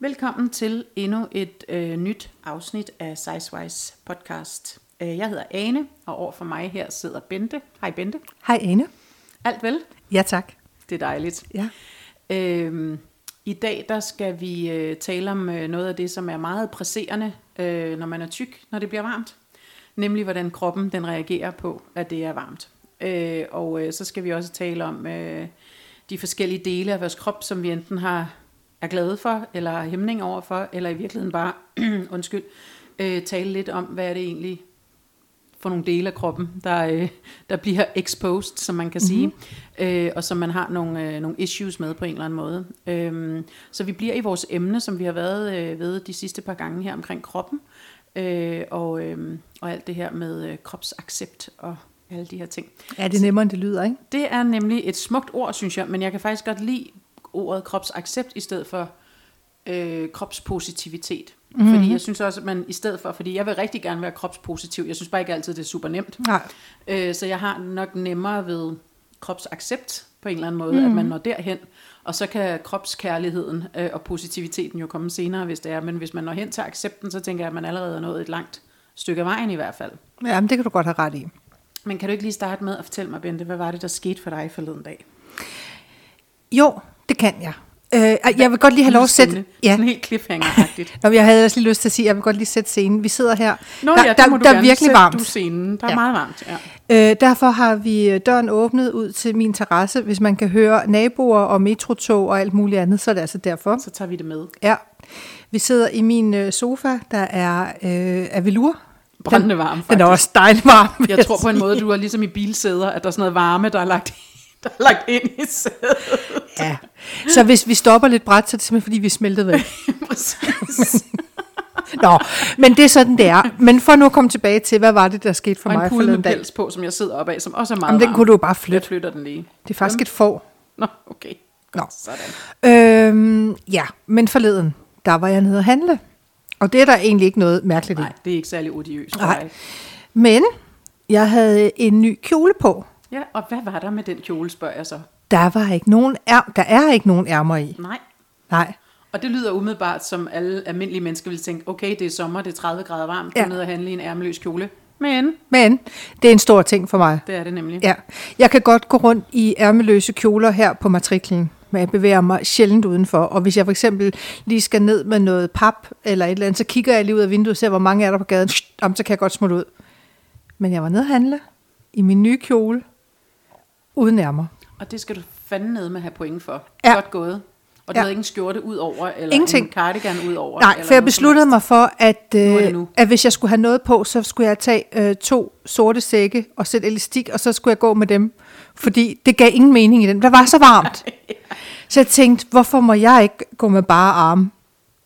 Velkommen til endnu et øh, nyt afsnit af Sizewise podcast. Øh, Jeg hedder Ane, og over for mig her sidder Bente. Hej Bente. Hej Ane. Alt vel? Ja tak. Det er dejligt. Ja. Øhm, I dag der skal vi øh, tale om øh, noget af det, som er meget presserende, øh, når man er tyk, når det bliver varmt. Nemlig hvordan kroppen den reagerer på, at det er varmt. Øh, og øh, så skal vi også tale om øh, de forskellige dele af vores krop, som vi enten har er glade for, eller har hæmning over for, eller i virkeligheden bare, undskyld, øh, tale lidt om, hvad er det egentlig for nogle dele af kroppen, der, øh, der bliver exposed, som man kan sige, øh, og som man har nogle, øh, nogle issues med på en eller anden måde. Øhm, så vi bliver i vores emne, som vi har været øh, ved de sidste par gange her omkring kroppen, øh, og, øh, og alt det her med øh, kropsaccept og alle de her ting. Er det nemmere, end det lyder, ikke? Det er nemlig et smukt ord, synes jeg, men jeg kan faktisk godt lide ordet kropsaccept i stedet for øh, kropspositivitet. Mm-hmm. Fordi jeg synes også, at man i stedet for, fordi jeg vil rigtig gerne være kropspositiv, jeg synes bare ikke altid, det er super nemt. Nej. Øh, så jeg har nok nemmere ved kropsaccept på en eller anden måde, mm. at man når derhen, og så kan kropskærligheden øh, og positiviteten jo komme senere, hvis det er. Men hvis man når hen til accepten, så tænker jeg, at man allerede er nået et langt stykke af vejen i hvert fald. Ja, men det kan du godt have ret i. Men kan du ikke lige starte med at fortælle mig, Bente, hvad var det, der skete for dig forleden dag? Jo, det kan jeg. Øh, jeg vil godt lige have lov at sætte... Ja. Sådan helt cliffhanger-agtigt. Nå, jeg havde også lige lyst til at sige, at jeg vil godt lige sætte scenen. Vi sidder her. Nå der, ja, der, der, der er virkelig varmt. du scenen. Der er Ja. meget varmt, ja. Øh, derfor har vi øh, døren åbnet ud til min terrasse. Hvis man kan høre naboer og metrotog og alt muligt andet, så er det altså derfor. Så tager vi det med. Ja. Vi sidder i min øh, sofa, der er øh, af velour. Brændende varm, Den faktisk. er også dejlig varm. vil Jeg tror på en måde, du er ligesom i bilsæder, at der er sådan noget varme, der er lagt, der er lagt ind i sædet. Ja. Så hvis vi stopper lidt bræt, så er det simpelthen fordi, vi er smeltet væk. Præcis. Nå, men det er sådan, det er. Men for nu at komme tilbage til, hvad var det, der skete for Og en mig med forleden dag? pels på, som jeg sidder op af, som også er meget Jamen, den varm. kunne du jo bare Jeg flytte. flytter den lige. Det er faktisk et får. Nå, okay. Nå. Sådan. Øhm, ja, men forleden, der var jeg nede at handle. Og det er der egentlig ikke noget mærkeligt i. Nej, det er ikke særlig odiøst. Nej. jeg. Men jeg havde en ny kjole på. Ja, og hvad var der med den kjole, spørger jeg så? Der var ikke nogen ær- der er ikke nogen ærmer i. Nej. Nej. Og det lyder umiddelbart, som alle almindelige mennesker vil tænke, okay, det er sommer, det er 30 grader varmt, gå Ja. ned og handle i en ærmeløs kjole. Men Men det er en stor ting for mig. det er det nemlig. Ja. Jeg kan godt gå rundt i ærmeløse kjoler her på matriklen, men jeg bevæger mig sjældent udenfor. Og hvis jeg for eksempel lige skal ned med noget pap eller et eller andet, så kigger jeg lige ud af vinduet og ser, hvor mange er der på gaden. Om, så kan jeg godt smutte ud. Men jeg var nede at handle i min nye kjole, uden ærmer. Og det skal du fandme med have point for. Ja. Godt gået. Og du Ja. havde ikke en skjorte ud over, eller Ingenting. en cardigan ud over? Nej, eller for jeg besluttede mig for, at, øh, at hvis jeg skulle have noget på, så skulle jeg tage øh, to sorte sække og sætte elastik, og så skulle jeg gå med dem. Fordi det gav ingen mening i den. Det var så varmt. Så jeg tænkte, hvorfor må jeg ikke gå med bare arme?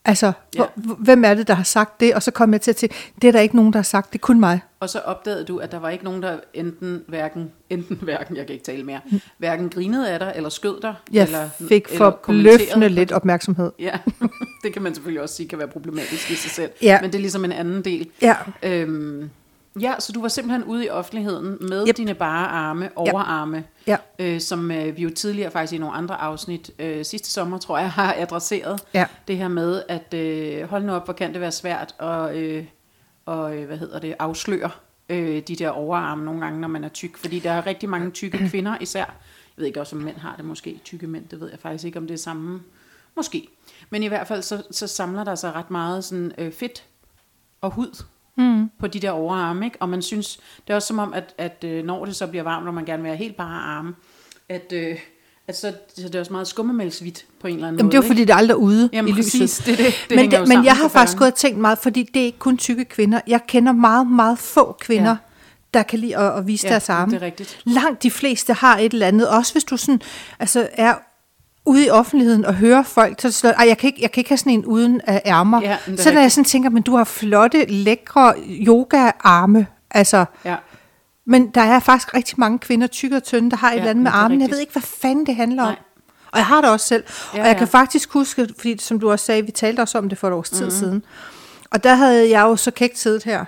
Altså, Ja. ja. hvem er det, der har sagt det? Og så kom jeg til at tænke, det er der ikke nogen, der har sagt. Det er kun mig. Og så opdagede du, at der var ikke nogen, der enten hverken, enten hverken, jeg kan ikke tale mere, hverken grinede af dig, eller skød dig, Jeg eller, fik forbløffende lidt opmærksomhed. Ja, det kan man selvfølgelig også sige kan være problematisk i sig selv. Ja. Men det er ligesom en anden del. Ja. Øhm, ja, så du var simpelthen ude i offentligheden med Yep. dine bare arme, overarme, Ja. øh, som øh, vi jo tidligere faktisk i nogle andre afsnit øh, sidste sommer, tror jeg, har adresseret. Ja. Det her med, at øh, hold nu op, hvor kan det være svært at øh, og, øh, hvad hedder det, afsløre øh, de der overarme nogle gange, når man er tyk. Fordi der er rigtig mange tykke kvinder især. Jeg ved ikke også, om mænd har det måske. Tykke mænd, det ved jeg faktisk ikke, om det er samme. Måske. Men i hvert fald, så, så samler der sig ret meget sådan, øh, fedt og hud mm. på de der overarme. Ikke? Og man synes, det er også som om, at, at øh, når det så bliver varmt, og man gerne vil have helt bare arme, at, øh, at så, så det er også meget skummemælksvidt på en eller anden Jamen, måde. det er jo fordi, det er aldrig ude Jamen, i lyset. præcis. Det, det, det men, jo men sammen jeg har faktisk gået og tænkt meget, fordi det er ikke kun tykke kvinder. Jeg kender meget, meget få kvinder, ja. der kan lide at, at vise Ja, deres arme. det er rigtigt. Langt de fleste har et eller andet. Også hvis du sådan, altså er ude i offentligheden og hører folk, så "Ej, jeg kan ikke, jeg kan ikke have sådan en uden af ærmer. Ja, så når jeg sådan tænker, men du har flotte, lækre yoga-arme. Altså, Ja. men der er faktisk rigtig mange kvinder, tykke og tynde, der har et Ja, eller andet med armen. Jeg ved ikke, hvad fanden det handler om. Nej. Og jeg har det også selv. Ja, og jeg ja. kan faktisk huske, fordi som du også sagde, vi talte også om det for et års tid siden. Og der havde jeg jo så kægt siddet her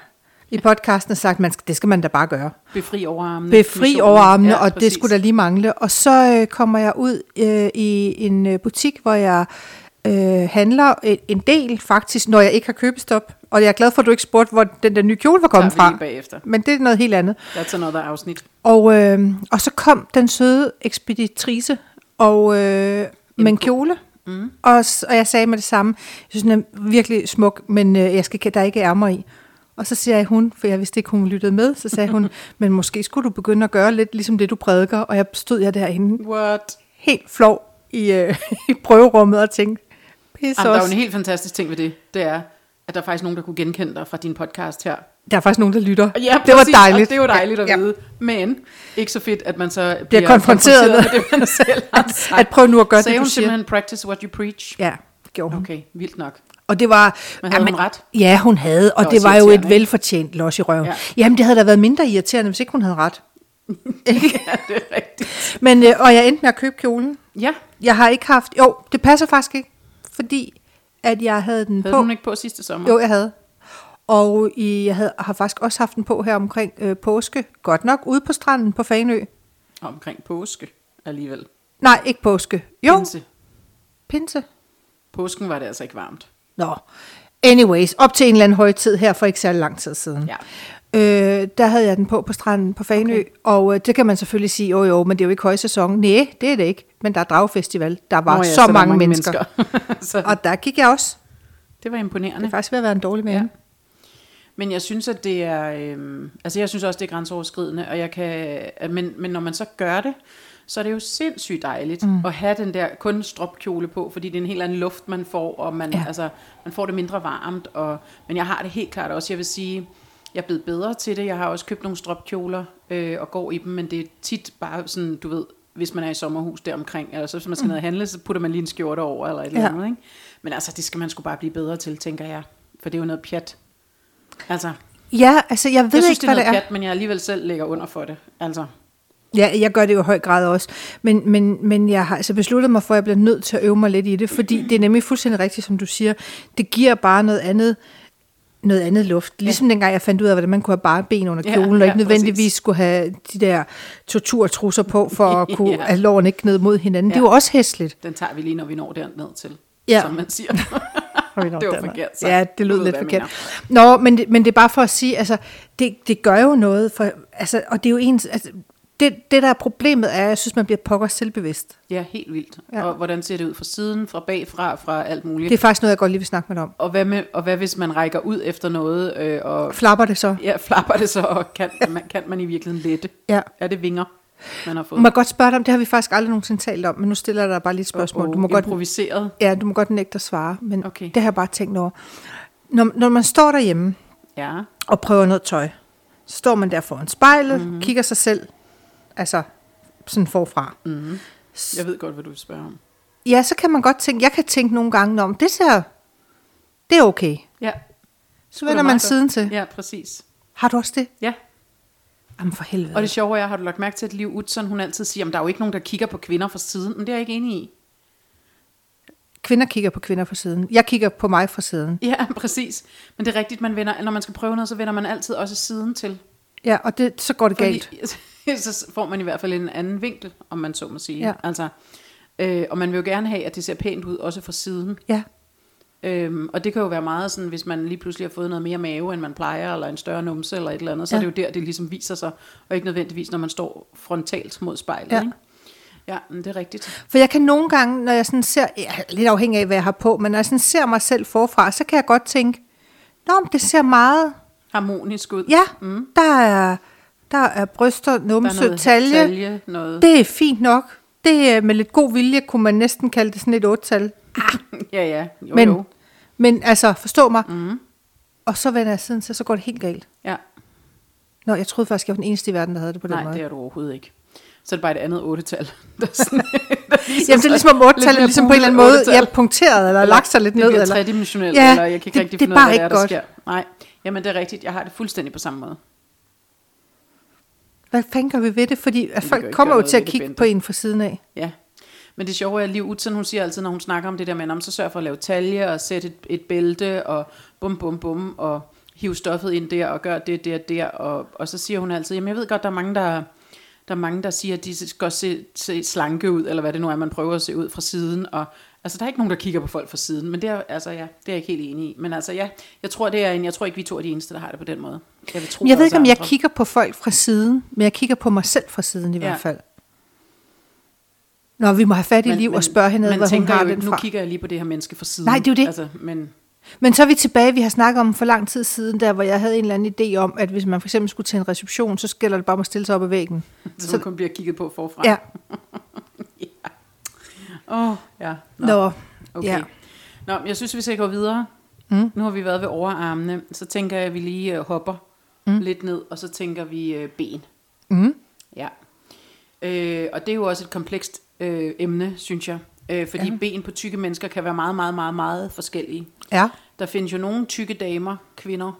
i podcasten og sagt, man skal, det skal man da bare gøre. Befri overarmene. Befri overarmene, Ja, og præcis. det skulle der lige mangle. Og så øh, kommer jeg ud øh, i en øh, butik, hvor jeg øh, handler en, del faktisk, når jeg ikke har købestop. Og jeg er glad for, at du ikke spurgte, hvor den der nye kjole var kommet fra. bagefter. Men det er noget helt andet. That's another afsnit. Og, øh, og så kom den søde ekspeditrice og øh, med en kjole. Mm. Og, og jeg sagde med det samme, jeg synes, den er virkelig smuk, men øh, jeg skal, der er ikke ærmer i. Og så siger jeg hun, for jeg vidste ikke, hun lyttede med, så sagde hun, men måske skulle du begynde at gøre lidt ligesom det, du prædiker. Og jeg stod jeg derinde What? helt flov i, øh, i prøverummet og tænkte, pisse Jamen, der er jo en helt fantastisk ting ved det. Det er, at der er faktisk nogen, der kunne genkende dig fra din podcast her. Der er faktisk nogen, der lytter. Ja, det var præcis, dejligt. Det jo dejligt at Ja. vide. Men ikke så fedt, at man så bliver, konfronteret med det, man selv har sagt. At prøve nu at gøre Sagde det, du siger. simpelthen practice what you preach? Ja, gjorde hun. Okay, vildt nok. Og det var... Men havde hun ret? Ja, hun havde, og Det det, var jo et velfortjent los i røven. Ja. Ja. Jamen, det havde da været mindre irriterende, hvis ikke hun havde ret. Ja, det er rigtigt. Men, øh, og jeg endte med at købe kjolen. Ja, Jeg har ikke haft... Jo, det passer faktisk ikke, fordi at jeg havde den havde på. hun ikke på sidste sommer? Jo, jeg havde. Og i, jeg havde, har faktisk også haft den på her omkring øh, påske. Godt nok ude på stranden på Fanø. Omkring påske alligevel. Nej, ikke påske. Jo, Pinse. pinse. Påsken var det altså ikke varmt. Nå, anyways, op til en eller anden højtid her for ikke særlig lang tid siden. Ja. Øh, der havde jeg den på på stranden på Fanø, okay. og øh, det kan man selvfølgelig sige, jo jo, men det er jo ikke højsæson. Nej, det er det ikke, men der er dragfestival. Der var Nå ja, så, der er mange, mennesker. mennesker. så Og der gik jeg også. det var Det imponerende. er faktisk ved at være en dårlig mand. Ja. Men jeg synes, at det er... Øhm, altså, jeg synes også, det er grænseoverskridende, og jeg kan... Men, men når man så gør det, så er det jo sindssygt dejligt mm. at have den der kun stropkjole på, fordi det er en helt anden luft, man får, og man, ja. Altså, man får det mindre varmt. Og, men jeg har det helt klart også. Jeg vil sige, jeg er blevet bedre til det. Jeg har også købt nogle stropkjoler øh, og går i dem, men det er tit bare sådan, du ved, hvis man er i sommerhus deromkring, eller så hvis man skal ned og handle, så putter man lige en skjorte over, eller et eller Ja. andet, ikke? Men altså, det skal man sgu bare blive bedre til, tænker jeg. For det er jo noget pjat. Altså, Ja, altså jeg ved jeg synes, ikke, det er hvad noget det er. pjat, men jeg alligevel selv lægger under for det. Altså, Ja, jeg gør det jo i høj grad også. Men, men, men jeg har altså besluttet mig for, at jeg bliver nødt til at øve mig lidt i det, fordi det er nemlig fuldstændig rigtigt, som du siger. Det giver bare noget andet, noget andet luft. Ligesom ja. dengang jeg fandt ud af, hvordan man kunne have bare ben under kjolen, ja, og ja, ikke nødvendigvis præcis. skulle have de der torturtrusser på, for at kunne, Ja. at lårene ikke gned mod hinanden. Ja. Det er jo også hæsligt. den tager vi lige, når vi når derned til, Ja. som man siger. Det var forkert sagt. Ja, det lød ved, lidt forkert. Nå, men det, men det er bare for at sige, altså, det, det gør jo noget, for, altså, og det er jo ens, altså, det, det der er problemet er, at jeg synes, man bliver pokker selvbevidst. ja, helt vildt. Ja. Og hvordan ser det ud fra siden, fra bagfra, fra alt muligt? Det er faktisk noget, jeg godt lige vil snakke med dig om. Og, hvad med, og hvad hvis man rækker ud efter noget, øh, og Flapper det så? ja, flapper det så, og kan, man, kan man i virkeligheden lette? Ja. Er det vinger, man har fået? Må jeg godt spørge dig om, det har vi faktisk aldrig nogensinde talt om, men nu stiller jeg dig bare lige et spørgsmål. Du må godt, improviseret. ja, du må godt nægte at svare, men Okay. det har jeg bare tænkt over. Når, når man står derhjemme Ja. og prøver noget tøj, så står man der foran spejlet, Mhm. mm-hmm. kigger sig selv, altså sådan forfra. Mm. Jeg ved godt, hvad du vil spørge om. Ja, så kan man godt tænke, jeg kan tænke nogle gange om, det ser, det er okay. Ja. Så vender man godt. siden til. Ja, præcis. Har du også det? Ja. Jamen for helvede. Og det sjove er, har du lagt mærke til, at Liv Utzon, hun altid siger, at der er jo ikke nogen, der kigger på kvinder fra siden. Men det er jeg ikke enig i. Kvinder kigger på kvinder fra siden. Jeg kigger på mig fra siden. Ja, præcis. Men det er rigtigt, man vender, når man skal prøve noget, så vender man altid også siden til. Ja, og det, så går det galt. Så får man i hvert fald en anden vinkel, om man så må sige. Ja. Altså, øh, og man vil jo gerne have, at det ser pænt ud, også fra siden. Ja. Øhm, og det kan jo være meget sådan, hvis man lige pludselig har fået noget mere mave, end man plejer, eller en større numse, eller et eller andet, så ja. Ja. er det jo der, det ligesom viser sig, og ikke nødvendigvis, når man står frontalt mod spejlet. Ja. Ikke? Ja, men det er rigtigt. For jeg kan nogle gange, når jeg sådan ser, ja, lidt afhængig af, hvad jeg har på, men når jeg sådan ser mig selv forfra, så kan jeg godt tænke, Nå, men det ser meget, Harmonisk ud. ja, mm. der, er, der er bryster, der er numse, noget talje. talje noget. Det er fint nok. Det er med lidt god vilje, kunne man næsten kalde det sådan et otte-tal. Ja, ja. Jo, Men, jo. men altså, forstå mig. Mm. Og så vender jeg siden til, så går det helt galt. Ja. Nå, jeg troede faktisk, jeg var den eneste i verden, der havde det på den Nej, måde. det er du overhovedet ikke. Så er det bare et andet otte-tal. Der er sådan, der viser Jamen, det er ligesom om 8 lidt mere ligesom på en eller anden måde, otte-tal. ja, punkteret, eller, lagt sig lidt det ned. bliver Eller, tredimensionelt, Ja, eller jeg kan ikke det- rigtig det er finde ud af, hvad det er, der godt. sker. Nej, jamen det er rigtigt. Jeg har det fuldstændig på samme måde. Hvad fanden gør vi ved det? Fordi at folk kommer jo til at det, kigge på en fra siden af. Ja. Men det sjove er, at Liv Utzon, hun siger altid, når hun snakker om det der med, om så sørg for at lave talje og sætte et, et bælte og bum bum bum og hive stoffet ind der og gør det der der. Og, og så siger hun altid, jamen jeg ved godt, der er mange, der, der, er mange, der siger, at de skal se, se slanke ud, eller hvad det nu er, man prøver at se ud fra siden. Og Altså, der er ikke nogen, der kigger på folk fra siden, men det er, altså, ja, det er jeg ikke helt enig i. Men altså, ja, jeg tror, det er en, jeg tror ikke, vi to er de eneste, der har det på den måde. Jeg, vil tro, Jeg ved ikke, om jeg andre. kigger på folk fra siden, men jeg kigger på mig selv fra siden i Ja. hvert fald. Nå, vi må have fat i Liv og spørge hende, hvad hun har jo, den Nu fra. kigger jeg lige på det her menneske fra siden. Nej, det er jo det. Altså, men Men så er vi tilbage, vi har snakket om for lang tid siden, der hvor jeg havde en eller anden idé om, at hvis man for eksempel skulle til en reception, så gælder det bare om at stille sig op ad væggen. så, så kun bliver kigget på forfra. Ja, Åh, oh, ja. Nå, nå, okay. ja. Nå, jeg synes, vi skal gå videre. Mm. Nu har vi været ved overarmene, så tænker jeg, at vi lige uh, hopper mm. lidt ned, og så tænker vi uh, ben. Mm. Ja. Øh, og det er jo også et komplekst øh, emne, synes jeg. Øh, fordi ja. ben på tykke mennesker kan være meget, meget, meget, meget forskellige. ja. Der findes jo nogle tykke damer, kvinder,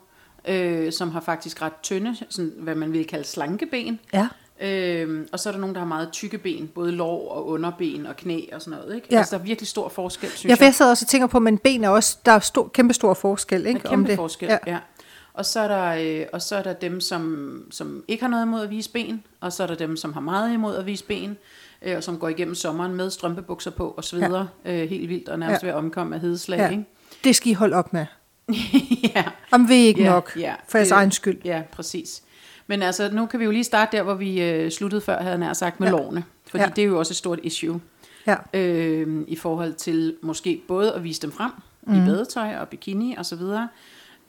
øh, som har faktisk ret tynde, sådan, hvad man vil kalde slanke ben. ja. Øh, og så er der nogen, der har meget tykke ben, både lår og underben og knæ og sådan noget. Ikke? Ja. Altså, der er virkelig stor forskel, synes Jeg, jeg sidder også og tænker på, men ben er også, der er stor, kæmpe stor forskel, ikke? Der er om kæmpe det. forskel, Ja. ja. Og så er der, øh, og så er der dem, som, som ikke har noget imod at vise ben, og så er der dem, som har meget imod at vise ben, øh, og som går igennem sommeren med strømpebukser på og sveder ja. øh, helt vildt, og nærmest Ja. ved at omkomme af hedeslag. Ja. Ikke? Det skal I holde op med. ja. Om vi ikke Ja, nok, ja. for jeres Det- egen skyld. Ja, præcis. Men altså, nu kan vi jo lige starte der, hvor vi øh, sluttede før, havde jeg nær sagt, med Ja. lovene. Fordi Ja. det er jo også et stort issue. Ja. øh, i forhold til måske både at vise dem frem mm. Mhm. i badetøj og bikini og så videre,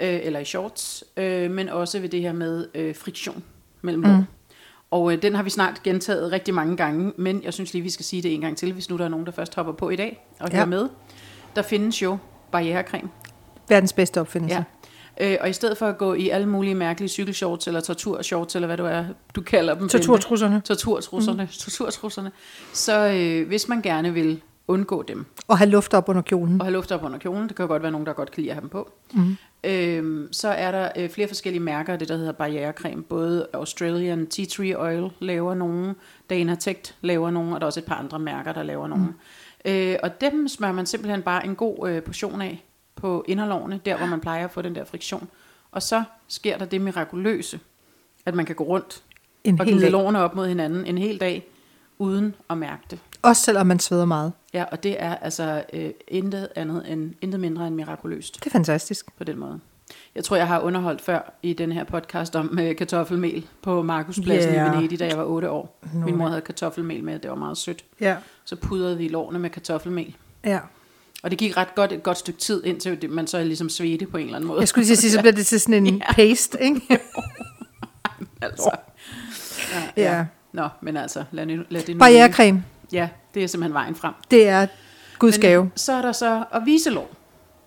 øh, eller i shorts, øh, men også ved det her med øh, friktion mellem mm. Og øh, den har vi snart gentaget rigtig mange gange, men jeg synes lige, vi skal sige det en gang til, hvis nu der er nogen, der først hopper på i dag og Ja. hører med. Der findes jo barrierecreme. Verdens bedste opfindelse. Ja. Øh, og i stedet for at gå i alle mulige mærkelige cykelshorts, eller torturshorts, eller hvad du er, du kalder dem. Torturtrusserne. Torturtrusserne. Mm. Torturtrusserne. Så øh, hvis man gerne vil undgå dem, Og have luft op under kjolen. og have luft op under kjolen, det kan jo godt være nogen, der godt kan lide at have dem på, mm. øhm, så er der øh, flere forskellige mærker af det, der hedder barrierecreme. Både Australian Tea Tree Oil laver nogle, Dana Tect laver nogle, og der er også et par andre mærker, der laver nogle. Mm. Øh, og dem smører man simpelthen bare en god øh, portion af på inderlovene, der hvor man plejer at få den der friktion. Og så sker der det mirakuløse, at man kan gå rundt En og gnide lårene op mod hinanden en hel dag, uden at mærke det. Også selvom man sveder meget. Ja, og det er altså øh, intet andet end, intet mindre end mirakuløst Det er fantastisk. på den måde. Jeg tror, jeg har underholdt før i den her podcast om øh, kartoffelmel på Markuspladsen yeah. i Venedig, da jeg var 8 år. Nå, Min mor havde kartoffelmel med, det var meget sødt. Ja. Så pudrede vi lårene med kartoffelmel. ja. Og det gik ret godt et godt stykke tid, indtil man så ligesom svedte på en eller anden måde. Jeg skulle lige sige, så bliver det til sådan en Ja. paste, ikke? altså. Ja, Ja. ja. Nå, men altså, lad, lad det nu Barrierecreme, Ja, det er simpelthen vejen frem. det er Guds gave. Så er der så at vise lår.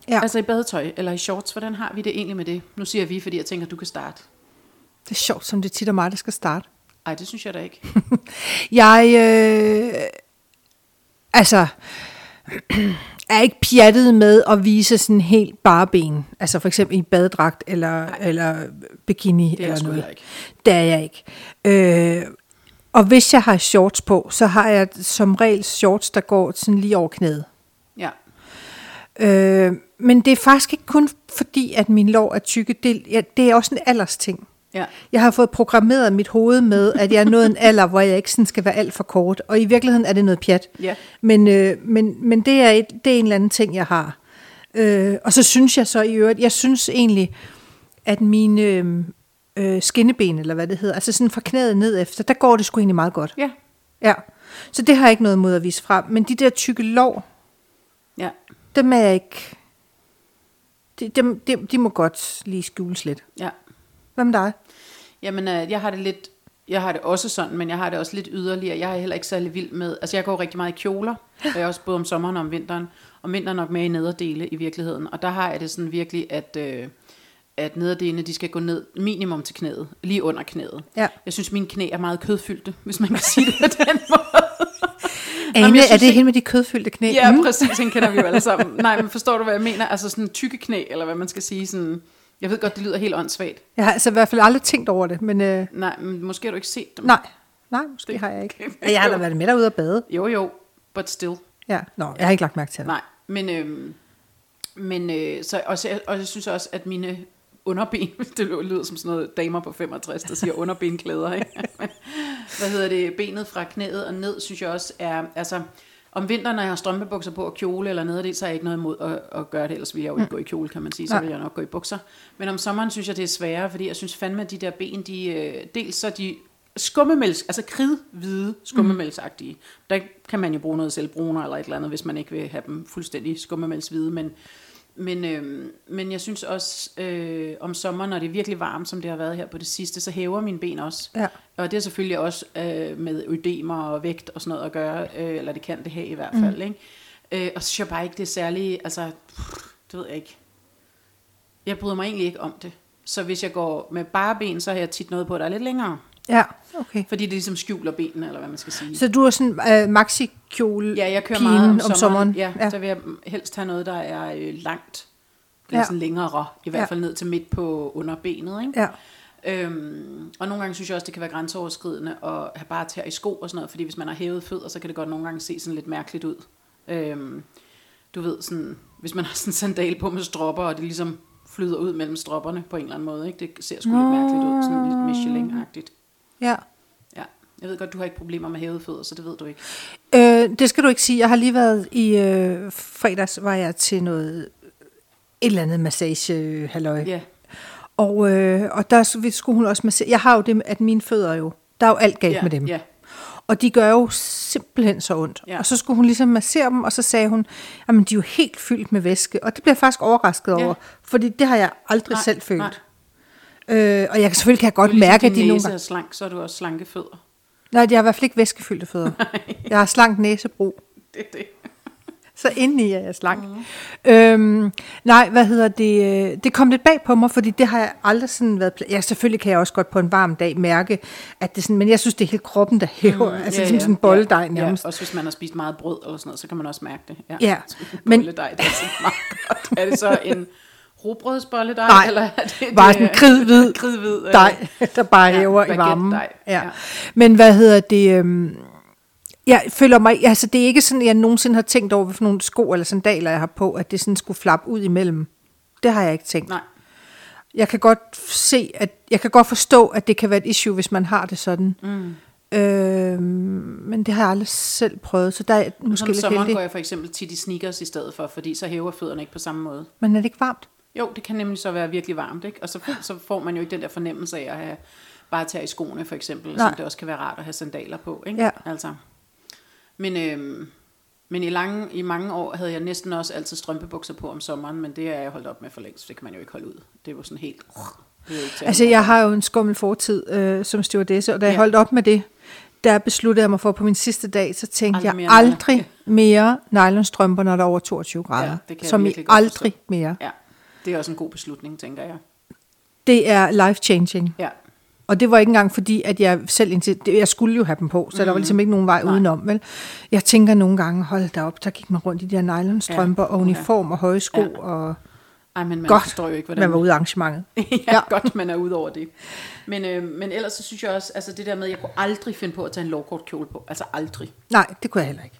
Ja. Altså i badetøj eller i shorts. Hvordan har vi det egentlig med det? Nu siger jeg vi, fordi jeg tænker, at du kan starte. Det er sjovt, som det tit er mig, der skal starte. Ej, det synes jeg da ikke. Jeg, øh, altså, er ikke pjattet med at vise sådan helt bare ben. Altså for eksempel i badedragt eller, eller bikini Det er jeg eller sgu noget. ikke. Det er jeg ikke. Øh, og hvis jeg har shorts på, så har jeg som regel shorts, der går sådan lige over knæet. Ja. Øh, men det er faktisk ikke kun fordi, at min lår er tykke. Det, ja, det er også en aldersting. Ja. Jeg har fået programmeret mit hoved med, at jeg er nået en alder, hvor jeg ikke sådan skal være alt for kort. Og i virkeligheden er det noget pjat. Ja. Men, øh, men, men det, er et, det er en eller anden ting, jeg har. Øh, og så synes jeg så i øvrigt, jeg synes egentlig, at mine øh, øh, skinneben, eller hvad det hedder, altså sådan fra knæet ned efter, der går det sgu egentlig meget godt. Ja. Ja. Så det har jeg ikke noget mod at vise frem. Men de der tykke lår, Ja. dem er jeg ikke... De, dem, de, de må godt lige skjules lidt. Ja. Hvad med dig? Jamen, øh, jeg har det lidt... Jeg har det også sådan, men jeg har det også lidt yderligere. Jeg er heller ikke særlig vild med... Altså, jeg går rigtig meget i kjoler. Og jeg er også både om sommeren og om vinteren. Og vinteren nok med i nederdele i virkeligheden. Og der har jeg det sådan virkelig, at... Øh, at nederdelene, de skal gå ned minimum til knæet, lige under knæet. Ja. Jeg synes, mine knæ er meget kødfyldte, hvis man kan sige det på den måde. Ane, jeg er synes det ikke- hende med de kødfyldte knæ? Ja, Mm. præcis, den kender vi jo alle sammen. Nej, men forstår du, hvad jeg mener? Altså sådan tykke knæ, eller hvad man skal sige. Sådan, jeg ved godt, det lyder helt åndssvagt. Jeg har altså i hvert fald aldrig tænkt over det, men øh, Nej, men måske har du ikke set dem. nej. Nej, måske Det- har jeg ikke. Ja, Jeg har da været med derude og bade. Jo, jo, but still. Ja, Nå, jeg har ikke lagt mærke til det. Nej, men, øhm, men øh, så, og, så, og jeg synes også, at mine underben, det lyder som sådan noget damer på 65, der siger underbenklæder, ikke? Hvad hedder det, benet fra knæet og ned, synes jeg også er, altså, Om vinteren, når jeg har strømpebukser på og kjole eller noget af det, så er jeg ikke noget imod at, at gøre det. Ellers vil jeg jo ikke gå i kjole, kan man sige. Så vil jeg nok gå i bukser. Men om sommeren synes jeg, det er sværere, fordi jeg synes fandme, at de der ben, de, øh, dels så de skummemælks, altså kridhvide skummemælksagtige. Der kan man jo bruge noget selvbruner eller et eller andet, hvis man ikke vil have dem fuldstændig skummemælkshvide. Men, men, øh, men jeg synes også, øh, om sommeren, når det er virkelig varmt, som det har været her på det sidste, så hæver mine ben også. Ja. Og det er selvfølgelig også øh, med ødemer og vægt og sådan noget at gøre, øh, eller det kan det have i hvert fald. Mm. Ikke? Øh, og så synes jeg bare ikke, det er særligt, altså, det ved jeg ikke. Jeg bryder mig egentlig ikke om det. Så hvis jeg går med bare ben, så har jeg tit noget på, der er lidt længere. Ja, okay. Fordi det ligesom skjuler benene, eller hvad man skal sige. Så du er sådan uh, maxi-kjole Ja, jeg kører meget om, om sommeren. sommeren. Ja, Ja. så vil jeg helst have noget, der er øh, langt. Eller Ja. sådan længere, i hvert Ja. fald ned til midt på underbenet. Ikke? Ja. Øhm, og nogle gange synes jeg også, det kan være grænseoverskridende at have bare tær i sko og sådan noget, fordi hvis man har hævet fødder, så kan det godt nogle gange se sådan lidt mærkeligt ud. Øhm, du ved, sådan, hvis man har sådan en sandal på med stropper, og det ligesom flyder ud mellem stropperne på en eller anden måde, ikke? det ser sgu lidt mærkeligt ud, sådan lidt Michelin-agtigt. Ja. Ja. Jeg ved godt, du har ikke problemer med hævede fødder, så det ved du ikke. Øh, det skal du ikke sige. Jeg har lige været i øh, fredags, var jeg til noget, et eller andet massage halløj. Ja, Og, øh, og der skulle hun også massere. Jeg har jo det, at mine fødder jo, der er jo alt galt ja, med dem. Ja, Og de gør jo simpelthen så ondt. Ja. Og så skulle hun ligesom massere dem, og så sagde hun, at de er jo helt fyldt med væske. Og det bliver jeg faktisk overrasket Ja. over, fordi det har jeg aldrig Nej, selv følt. nej. Øh, og jeg kan selvfølgelig kan jeg godt ligesom mærke, at de nogle gange... er slank, så er du også slanke fødder. Nej, jeg har i hvert fald ikke væskefyldte fødder. jeg har slank næsebrug. Det er det. Så indeni er jeg slank. Mm. Øhm, nej, hvad hedder det? øh, Det kom lidt bag på mig, fordi det har jeg aldrig sådan været... Ja, selvfølgelig kan jeg også godt på en varm dag mærke, at det sådan... Men jeg synes, det er hele kroppen, der hæver. Mm, altså ja, som sådan en bolledej nærmest. Ja, også hvis man har spist meget brød eller sådan noget, så kan man også mærke det. Ja, Ja, men... Bolledej, det er altså meget godt. Er det så en rugbrødsbolledej? Nej, eller er det, Bare sådan kridhvid kridhvid øh, dej, der bare ja, hæver i varmen. dej, Ja. ja. Men hvad hedder det? Øhm, jeg føler mig, altså det er ikke sådan, at jeg nogensinde har tænkt over, hvilke nogle sko eller sandaler, jeg har på, at det sådan skulle flappe ud imellem. Det har jeg ikke tænkt. Nej, Jeg kan godt se, at jeg kan godt forstå, at det kan være et issue, hvis man har det sådan. Mm. Øhm, men det har jeg aldrig selv prøvet, så der er måske som lidt sommeren heldig. går jeg for eksempel tit i sneakers i stedet for, fordi så hæver fødderne ikke på samme måde. Men er det ikke varmt? Jo, det kan nemlig så være virkelig varmt, ikke? Og så, så får man jo ikke den der fornemmelse af at have bare tage i skoene, for eksempel, Nej. som det også kan være rart at have sandaler på, ikke? Ja. Altså. Men, øhm, men i, lange, i mange år havde jeg næsten også altid strømpebukser på om sommeren, men det er jeg holdt op med for længst, det kan man jo ikke holde ud. Det var sådan helt... Altså, jeg har jo en skummel fortid øh, som stewardesse, og da jeg Ja. holdt op med det, der besluttede jeg mig for på min sidste dag, så tænkte Aldrig jeg aldrig mere nylonstrømper, når der er over 22 grader. Ja, det kan jeg som i aldrig mere. Ja, det er også en god beslutning, tænker jeg. Det er life-changing. Ja, Og det var ikke engang fordi, at jeg selv indtil, jeg skulle jo have dem på, så der var ligesom ikke nogen vej Nej. udenom, vel? Jeg tænker nogle gange, hold da op, der gik man rundt i de der nylonstrømper Ja. og uniform og høje sko, Ja. og Ej, men man godt, jo ikke, hvordan... man var ude af arrangementet. ja, Ja. ja, godt, man er ude over det. Men, øh, men ellers så synes jeg også, altså det der med, at jeg kunne aldrig finde på at tage en lovkort kjole på. Altså aldrig. Nej, det kunne jeg heller ikke.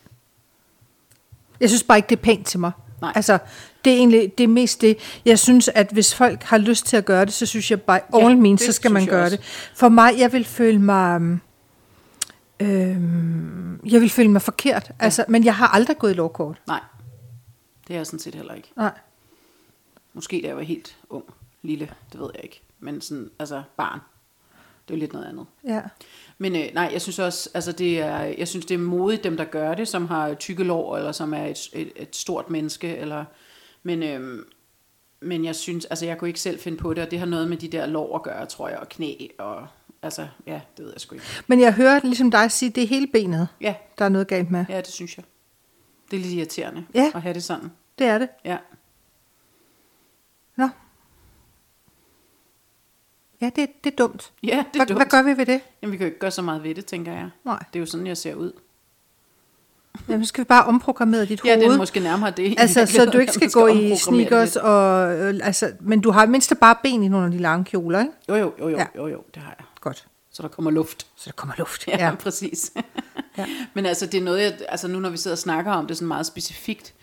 Jeg synes bare ikke, det er pænt til mig. Nej. Altså, det er egentlig det er mest det. Jeg synes, at hvis folk har lyst til at gøre det, så synes jeg Ja, all means, det så skal man gøre også. det. For mig, jeg vil føle mig... Øhm, jeg vil føle mig forkert. Ja. Altså, men jeg har aldrig gået i lovkort. Nej, det er jeg sådan set heller ikke. Nej. Måske da jeg var helt ung, lille, det ved jeg ikke. Men sådan, altså barn, det er jo lidt noget andet. Ja. Men øh, nej, jeg synes også, altså det er, jeg synes det er modigt dem, der gør det, som har tykke lår, eller som er et, et, et stort menneske, eller, men, øh, men jeg synes, altså jeg kunne ikke selv finde på det, og det har noget med de der lår at gøre, tror jeg, og knæ, og altså, ja, det ved jeg sgu ikke. Men jeg hører ligesom dig sige, det er hele benet, Ja, der er noget galt med. ja, det synes jeg. Det er lidt irriterende Ja. at have det sådan. Det er det. Ja. Nå. Ja, det, det er dumt. Ja, det er Hvad, dumt. hvad gør vi ved det? Jamen, vi kan jo ikke gøre så meget ved det, tænker jeg. Nej. Det er jo sådan, jeg ser ud. Jamen, skal vi bare omprogrammere dit Ja, hoved? det er måske nærmere det. Altså, så du ikke skal Man gå i sneakers, det. og, øh, altså, men du har mindst bare ben i nogle af de lange kjoler, ikke? Jo, jo, jo, jo, Ja. jo, jo, det har jeg. Godt. Så der kommer luft. Så der kommer luft. Ja, ja. præcis. Ja. ja. Men altså, det er noget, jeg, altså nu når vi sidder og snakker om det sådan meget specifikt,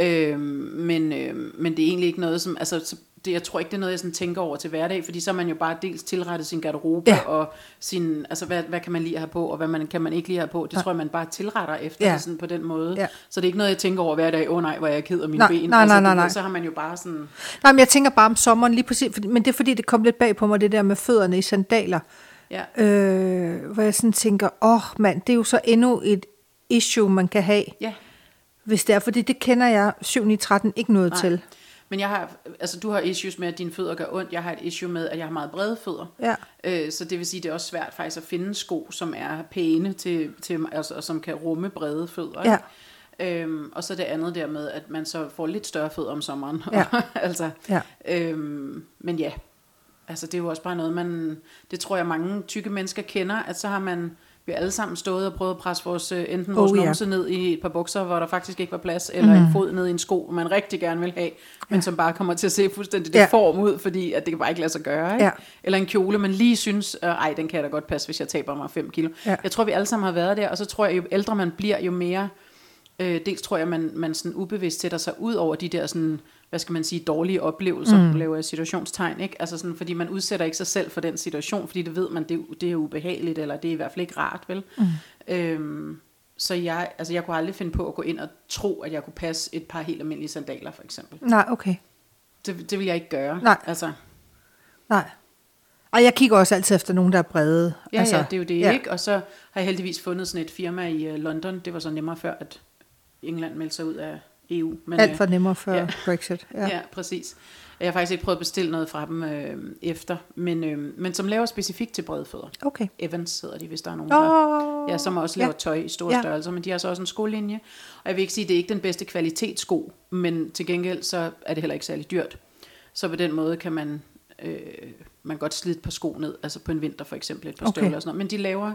øh, men, øh, men det er egentlig ikke noget, som, altså, så det, jeg tror ikke, det er noget, jeg sådan tænker over til hverdag, fordi så er man jo bare dels tilrettet sin garderobe, Ja. og sin, altså, hvad, hvad kan man lige have på, og hvad man, kan man ikke lige have på. Det tror jeg, man bare tilretter efter Ja. sådan på den måde. Ja. Så det er ikke noget, jeg tænker over hver dag, åh oh, nej, hvor er jeg ked af mine Nej, ben. nej, altså, nej, nej, nej. Så har man jo bare sådan, Nej, men jeg tænker bare om sommeren lige præcis, fordi, men det er fordi, det kom lidt bag på mig, det der med fødderne i sandaler. ja, Øh, hvor jeg sådan tænker, åh oh, mand, det er jo så endnu et issue, man kan have, ja. Hvis det er, fordi det kender jeg 7 13 ikke noget Nej. til. Men jeg har, altså du har issues med, at dine fødder gør ondt. Jeg har et issue med, at jeg har meget brede fødder. Ja. Øh, så det vil sige, at det er også svært faktisk at finde sko, som er pæne, til, til, altså, og som kan rumme brede fødder. Ja. Ikke? Øhm, og så det andet der med, at man så får lidt større fødder om sommeren. Ja. altså, Ja. øhm, men ja, altså det er jo også bare noget, man, det tror jeg mange tykke mennesker kender, at så har man, vi har alle sammen stået og prøvet at presse vores, øh, enten vores Oh, ja. numse ned i et par bukser, hvor der faktisk ikke var plads, eller mm. en fod ned i en sko, man rigtig gerne vil have, men som bare kommer til at se fuldstændig Ja. deform ud, fordi at det kan bare ikke lade sig gøre. Ikke? Ja. Eller en kjole, man lige synes, øh, ej, den kan jeg da godt passe, hvis jeg taber mig 5 kilo. Ja. Jeg tror, vi alle sammen har været der, og så tror jeg, jo ældre man bliver, jo mere, øh, dels tror jeg, man, man sådan ubevidst sætter sig ud over de der sådan, hvad skal man sige, dårlige oplevelser, mm. laver jeg situationstegn, ikke? Altså sådan, fordi man udsætter ikke sig selv for den situation, fordi det ved man, det, det er ubehageligt, eller det er i hvert fald ikke rart, vel? Mm. Øhm, så jeg, altså jeg kunne aldrig finde på at gå ind og tro, at jeg kunne passe et par helt almindelige sandaler, for eksempel. Nej, okay. Det, det vil jeg ikke gøre. Nej. Altså, Nej. Og jeg kigger også altid efter nogen, der er brede. Ja, altså, ja, det er jo det, ja. ikke? Og så har jeg heldigvis fundet sådan et firma i uh, London. Det var så nemmere før, at England meldte sig ud af EU. Men, Alt øh, for nemmere før ja. Brexit. Ja. ja, præcis. Jeg har faktisk ikke prøvet at bestille noget fra dem øh, efter, men, øh, men som laver specifikt til brede fødder. Okay. Evans hedder de, hvis der er nogen, der... Åh, Ja, som også ja. laver tøj i store Ja. ja. størrelser, men de har så også en skolinje. Og jeg vil ikke sige, at det er ikke den bedste kvalitetssko, men til gengæld så er det heller ikke særlig dyrt. Så på den måde kan man, øh, man godt slide et par sko ned, altså på en vinter for eksempel, et par okay. støvler og sådan noget. Men de laver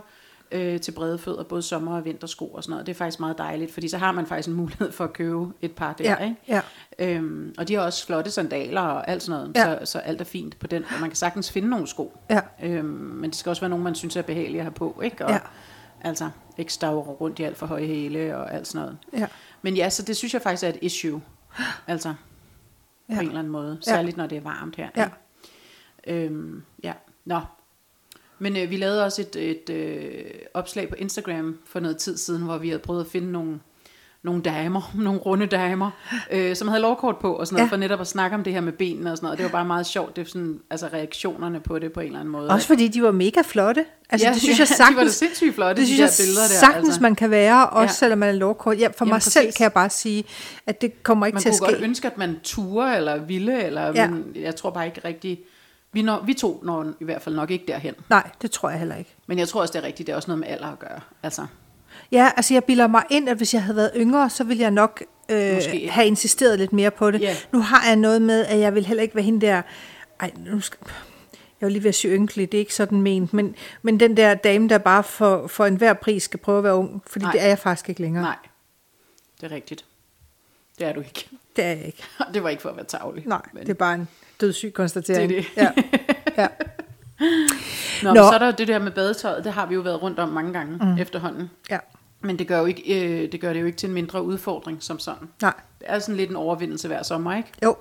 øh, til brede fødder, både sommer- og vintersko og sådan noget. Det er faktisk meget dejligt, fordi så har man faktisk en mulighed for at købe et par der, Ja, ikke? ja. Øhm, og de har også flotte sandaler og alt sådan noget, Ja. så, så alt er fint på den. Og man kan sagtens finde nogle sko, Ja. øhm, men det skal også være nogen, man synes er behagelige at have på, ikke? Og, Ja. Altså, ikke stavre rundt i alt for høje hæle og alt sådan noget. Ja. Men ja, så det synes jeg faktisk er et issue. Altså, ja. Ja. på en eller anden måde. Ja. Særligt, når det er varmt her. Ja. Øhm, ja, nå. Men øh, vi lavede også et, et øh, opslag på Instagram for noget tid siden, hvor vi havde prøvet at finde nogle, nogle damer, nogle runde damer, øh, som havde lovkort på og sådan noget, Ja. for netop at snakke om det her med benene og sådan noget. Det var bare meget sjovt, det sådan, altså reaktionerne på det på en eller anden måde. Også fordi de var mega flotte. Altså, Ja, det synes ja, jeg de var sagtens, sindssygt flotte, det de synes der jeg billeder der, sagtens altså. man kan være, også Ja. selvom man er lovkort. Ja, for Jamen, mig selv præcis. kan jeg bare sige, at det kommer ikke Man til at kunne ske. godt ønske, at man turde eller ville, eller, Ja. ja. men jeg tror bare ikke rigtig... Vi, når, vi to når i hvert fald nok ikke derhen. Nej, det tror jeg heller ikke. Men jeg tror også, det er rigtigt. Det er også noget med alder at gøre. Altså, Ja, altså jeg bilder mig ind, at hvis jeg havde været yngre, så ville jeg nok øh, Måske. have insisteret lidt mere på det. Ja. Nu har jeg noget med, at jeg vil heller ikke være hende der... Ej, nu skal, jeg vil lige ved at sige ynkelig, det er ikke sådan ment, men, men den der dame, der bare for, for enhver pris skal prøve at være ung, fordi Nej. det er jeg faktisk ikke længere. nej. Det er rigtigt. Det er du ikke. Det er jeg ikke. Det var ikke for at være tavlig. Nej, men, det er bare en dødssyg konstatering. Det er det. Ja. ja. Nå, Nå. Nå. så er der det der med badetøjet. Det har vi jo været rundt om mange gange mm. efterhånden. ja. Men det gør, jo ikke, øh, det gør det jo ikke til en mindre udfordring som sådan. Nej. Det er sådan lidt en overvindelse hver sommer, ikke? Jo,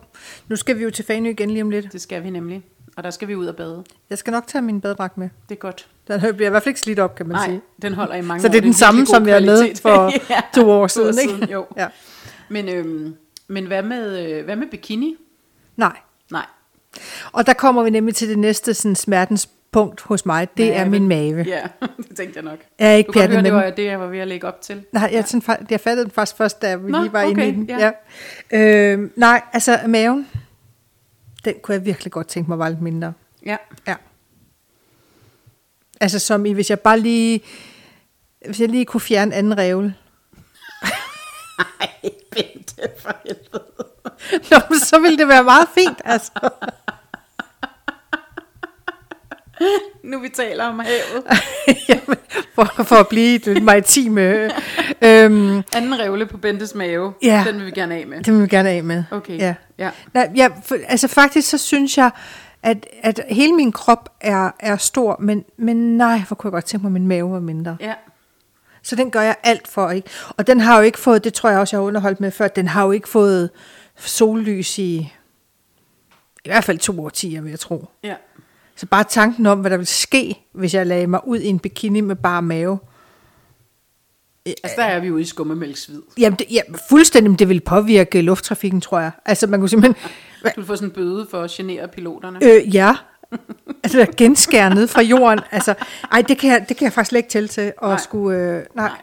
nu skal vi jo til Fanø igen lige om lidt. Det skal vi nemlig. Og der skal vi ud og bade. Jeg skal nok tage min badedragt med. Det er godt. Den bliver i hvert fald ikke slidt op, kan man Nej, sige. den holder i mange Så år. det er den en samme, virkelig god som jeg kvalitet. for Ja, to år siden, ikke? Jo. Ja. Men, øhm, men hvad, med, øh, hvad med bikini? Nej. Nej. Og der kommer vi nemlig til det næste sådan, smertenspunkt hos mig. Det Mave. er min mave. Ja, det tænkte jeg nok. Jeg er ikke Du kan høre, med det var det, jeg var ved at lægge op til. Nej, jeg, sådan, fa- jeg fattede den faktisk først, da vi Nå, lige var inde i okay, den. ja. Ja. Øh, nej, altså maven, den kunne jeg virkelig godt tænke mig var lidt mindre. Ja. Ja. Altså som i, hvis jeg bare lige, hvis jeg lige kunne fjerne anden revle. Ej, Bente, for helvede. Nå, men så ville det være meget fint, altså. Nu vi taler om havet. Jamen, for, for at blive det maritime. Øhm, Anden revle på Bentes mave, Ja. den vil vi gerne af med. det vil vi gerne af med. Okay. Ja. ja. Nej, ja, for, altså faktisk så synes jeg, at, at hele min krop er, er stor, men, men nej, hvor kunne jeg godt tænke mig, at min mave var mindre. Ja. Så den gør jeg alt for, ikke? Og den har jo ikke fået, det tror jeg også, jeg har underholdt med før, den har jo ikke fået sollys i i hvert fald to årtier, vil jeg tro. Ja. Så bare tanken om, hvad der ville ske, hvis jeg lagde mig ud i en bikini med bare mave. Altså, der er vi ude i skummemælksvid. Jamen, det, ja, fuldstændig, men det vil påvirke lufttrafikken, tror jeg. Altså, man kunne simpelthen... Du vil få sådan en bøde for at genere piloterne. Øh, ja. Altså, genskære ned fra jorden. Altså, ej, det kan, jeg, det kan jeg faktisk slet ikke til til at Nej. skulle... Øh, nej. Nej.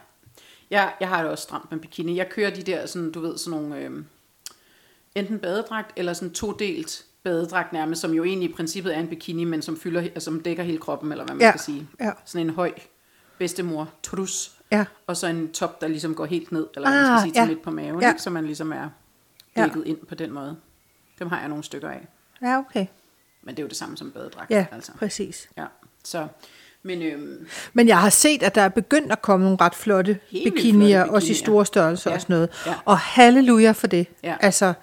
Jeg, jeg har det også stramt med bikini. Jeg kører de der, sådan, du ved, sådan nogle, øh, enten badedragt, eller sådan todelt badedragt nærmest, som jo egentlig i princippet er en bikini, men som, fylder, altså, som dækker hele kroppen, eller hvad man Ja, skal sige. ja. Sådan en høj bedstemor trus, Ja. og så en top, der ligesom går helt ned, eller hvad man Ah, skal sige, til ja. midt på maven, Ja. ikke? så man ligesom er Ja. dækket ind på den måde. Dem har jeg nogle stykker af. Ja, okay. Men det er jo det samme som badedragt. Ja, altså. præcis. Ja, så... Men øhm, Men jeg har set, at der er begyndt at komme nogle ret flotte bikinier, flotte også i bikinier. store størrelser Ja, og sådan noget. ja. Og halleluja for det. Ja. Altså,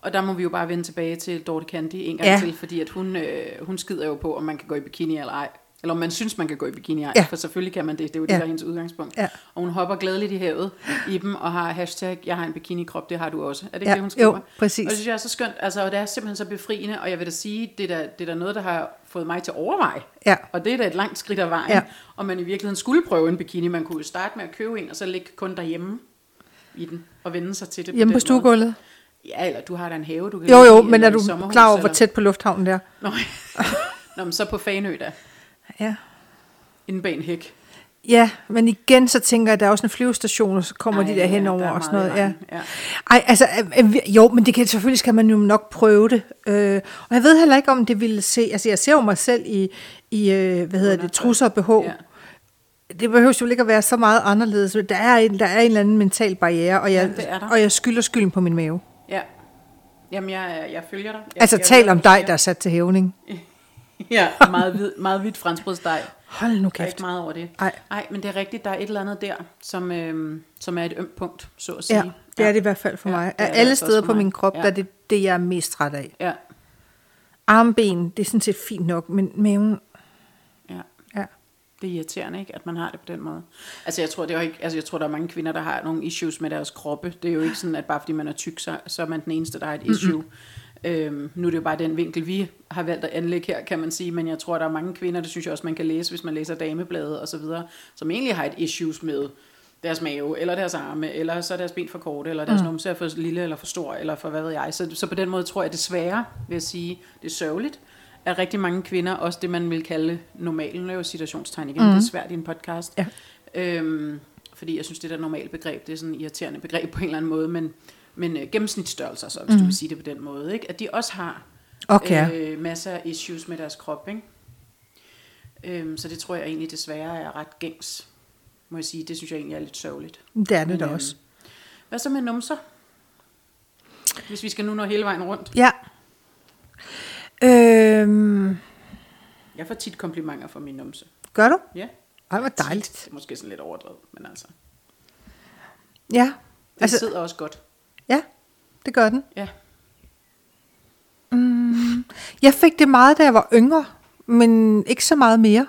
Og der må vi jo bare vende tilbage til Dorte Candy en gang ja. til, fordi at hun, øh, hun skider jo på, om man kan gå i bikini eller ej. Eller om man synes, man kan gå i bikini ej, Ja. for selvfølgelig kan man det. Det er jo det, Ja. der er hendes udgangspunkt. Ja. Og hun hopper glædeligt i havet i dem, og har hashtag, jeg har en bikini-krop, det har du også. Er det ikke Ja, det, hun skriver? jo, præcis. Og det synes jeg er så skønt, altså, og det er simpelthen så befriende, og jeg vil da sige, det er da, det er da noget, der har fået mig til at overveje. Ja. Og det er da et langt skridt af vejen, Ja. og man i virkeligheden skulle prøve en bikini. Man kunne jo starte med at købe en, og så ligge kun derhjemme i den, og vende sig til det hjemme på måde. stuegulvet. Ja, eller du har da en have, du kan Jo, jo, men er du klar over, hvor tæt på lufthavnen der? Nå, Nå men så på Fanø da, Ja. inde bag en hæk. Ja, men igen så tænker jeg, at der er også en flyvestation, og så kommer Ej, de der henover der er og sådan noget. Ja. ja. Ej, altså, øh, øh, jo, men det kan, selvfølgelig skal man jo nok prøve det. Øh, og jeg ved heller ikke, om det ville se, altså jeg ser jo mig selv i, i øh, hvad hedder det, trusser og BH. Ja. Det behøver jo ikke at være så meget anderledes. Der er en, der er en eller anden mental barriere, og jeg, Ja, og jeg skylder skylden på min mave. ja. Jamen, jeg, jeg følger dig. Jeg, Altså, jeg, tal om dig, der er sat til hævning. Ja, meget, hvid, meget hvidt franskbrødsdej. Hold nu Der er kæft. ikke meget over det. Ej. Ej, men det er rigtigt, der er et eller andet der, som, øhm, som er et ømt punkt, så at sige. Ja, det er det i hvert fald for Ja, mig. er Af alle steder på mig. min krop, Ja. der er det det, jeg er mest træt af. Ja, Armben, det er sådan set fint nok, men maven, ja. ja. Det er irriterende, ikke, at man har det på den måde. Altså, jeg tror, det er ikke, altså, jeg tror, der er mange kvinder, der har nogle issues med deres kroppe. Det er jo ikke sådan, at bare fordi man er tyk, så, så er man den eneste, der har et issue. Mm-hmm. Øhm, nu er det jo bare den vinkel, vi har valgt at anlægge her, kan man sige. Men jeg tror, der er mange kvinder, det synes jeg også, man kan læse, hvis man læser damebladet og så videre, som egentlig har et issues med deres mave, eller deres arme, eller så er deres ben for korte, eller deres mm. numse er for lille, eller for stor, eller for hvad ved jeg. Så, så på den måde tror jeg, desværre, vil jeg sige, det er sørgeligt, at rigtig mange kvinder, også det man vil kalde normalen, er jo situationstegn igen, mm. det er svært i en podcast. Ja. Øhm, fordi jeg synes, det der normale begreb, det er sådan et irriterende begreb på en eller anden måde, men, men øh, gennemsnitsstørrelser, så, hvis mm. du vil sige det på den måde, ikke? at de også har Okay. øh, masser af issues med deres krop. Ikke? Øhm, så det tror jeg egentlig desværre er ret gængs, må jeg sige. Det synes jeg egentlig er lidt sørgeligt. Det er det Men, da øhm, også. Hvad så med numser? Hvis vi skal nu nå hele vejen rundt. Ja. Øhm, Jeg får tit komplimenter for min numse. gør du? Ja. Ej, hvor dejligt. Det er måske sådan lidt overdrevet, men altså. Ja. Det altså, sidder også godt. Ja, det gør den. Ja. Jeg fik det meget, da jeg var yngre, men ikke så meget mere.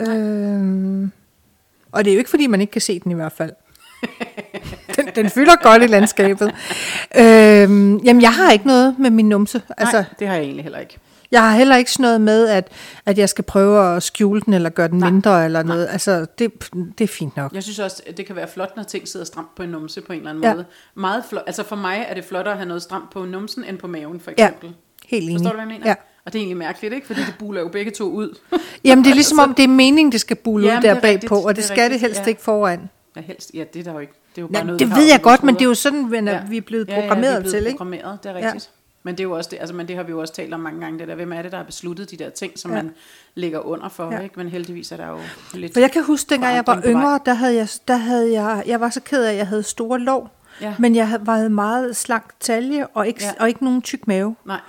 Øhm, og det er jo ikke, fordi man ikke kan se den i hvert fald. den, den fylder godt i landskabet. Øhm, jamen, jeg har ikke noget med min numse. Altså, Nej, det har jeg egentlig heller ikke. Jeg har heller ikke sådan noget med, at, at jeg skal prøve at skjule den, eller gøre den Nej. mindre, eller noget. Altså, det, det er fint nok. Jeg synes også, at det kan være flot, når ting sidder stramt på en numse på en eller anden Ja. måde. Meget flot. Altså for mig er det flottere at have noget stramt på numsen, end på maven for Ja, eksempel. helt enig. Forstår du, hvad jeg mener? Ja. Og det er egentlig mærkeligt, ikke? Fordi det buler jo begge to ud. Jamen, det er ligesom om, det er meningen, det skal bule ud Jamen, det der er bagpå, rigtigt. og det, Det skal det rigtigt, helst ja. ikke foran. ja, helst. Ja, det er der jo ikke. Det er jo bare Nej, noget, det ved jeg godt, men det er jo sådan, er, vi er blevet programmeret ja, vi er til, blevet ikke? programmeret, det er Ja. Men det er jo også det, altså, men det har vi jo også talt om mange gange, det der, hvem er det, der har besluttet de der ting, som Ja. man ligger under for, Ja. ikke? Men heldigvis er der jo lidt... For jeg kan huske, dengang jeg var yngre, der havde jeg, der havde jeg, jeg var så ked af, at jeg havde store lår, Ja. men jeg havde- var meget slank talje, og ikke, Ja. og ikke nogen tyk mave. Nej,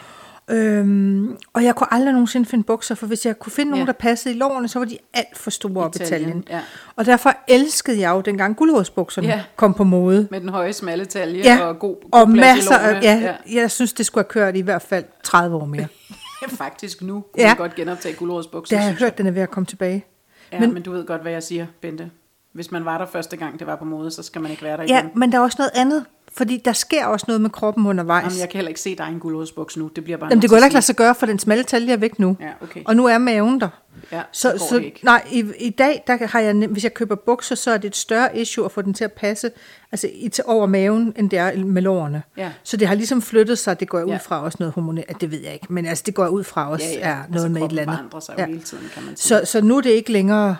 Øhm, og jeg kunne aldrig nogensinde finde bukser, for hvis jeg kunne finde nogen, Ja. der passede i lårene, så var de alt for store op i taljen. ja. Og derfor elskede jeg jo dengang guldrådsbukserne Ja. kom på mode. med den høje, smalle talje Ja, og god, god og plads masser af, ja, jeg synes, det skulle have kørt i hvert fald 30 år mere. Faktisk nu kunne Ja. ja. man godt genoptage guldrådsbukser. Det har jeg hørt, den er ved at komme tilbage. Ja, Men- men, du ved godt, hvad jeg siger, Bente. Hvis man var der første gang, det var på mode, så skal man ikke være der Ja, igen. men der er også noget andet. Fordi der sker også noget med kroppen undervejs. Jamen, jeg kan heller ikke se dig i en gulerodsbuks nu. Det bliver bare Jamen, det kunne at heller ikke lade sig gøre, for den smalle talje er væk nu. Ja, okay. Og nu er maven der. Ja, Så, går så det ikke. nej, i, i dag, der har jeg, hvis jeg køber bukser, så er det et større issue at få den til at passe altså i, over maven, end det er med lårene. Ja. Så det har ligesom flyttet sig, det går jeg ud Ja. fra også noget hormonelt, det ved jeg ikke, men altså det går jeg ud fra også Ja, ja. er noget Altså, med et eller andet. forandrer sig jo hele tiden, kan man sige. Så, så nu er det ikke længere,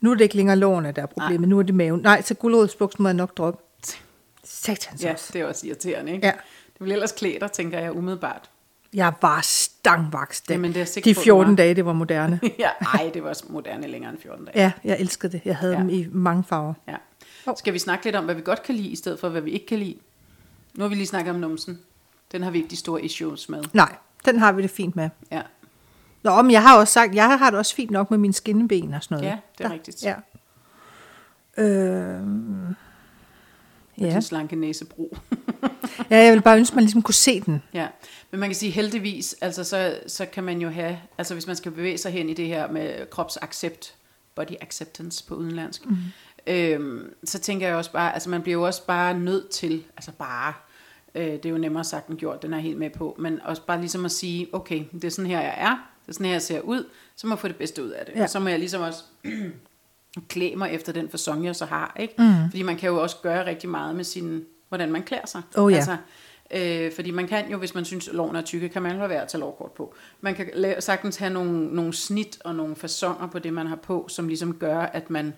nu er det ikke længere lårene, der er problemet, nu er det maven. Nej, så guldrådsbuksen må jeg nok droppe. Satans Ja, også. det er også irriterende, ikke? Ja. Det vil ellers klæde dig, tænker jeg umiddelbart. Jeg var stangvaks den. Jamen, det er De på, du 14 var. dage, det var moderne. ja, ej, det var også moderne længere end 14 dage. Ja, jeg elskede det. Jeg havde Ja. ja. dem i mange farver. Ja. Skal vi snakke lidt om, hvad vi godt kan lide, i stedet for, hvad vi ikke kan lide? Nu har vi lige snakket om numsen. Den har vi ikke de store issues med. Nej, den har vi det fint med. Ja, Nå, men jeg har også sagt, jeg har det også fint nok med mine skinneben og sådan noget. Ja, det er Der- rigtigt. Ja. Øhm, ja. ja. din slanke næsebro. ja, jeg vil bare ønske, at man ligesom kunne se den. ja, men man kan sige heldigvis, altså så, så kan man jo have, altså hvis man skal bevæge sig hen i det her med kropsaccept, body acceptance på udenlandsk, mm. øhm, så tænker jeg også bare, altså man bliver jo også bare nødt til, altså bare, øh, det er jo nemmere sagt end gjort, den er jeg helt med på, men også bare ligesom at sige, okay, det er sådan her, jeg er, det er sådan her, jeg ser ud, så må jeg få det bedste ud af det. Ja. Og så må jeg ligesom også klæde mig efter den fasong, jeg så har. Ikke? Mm. Fordi man kan jo også gøre rigtig meget med sin, hvordan man klæder sig. Oh ja. Altså, øh, fordi man kan jo, hvis man synes, at loven er tykke, kan man jo være at tage lovkort på. Man kan la- sagtens have nogle, nogle snit og nogle fasonger på det, man har på, som ligesom gør, at man,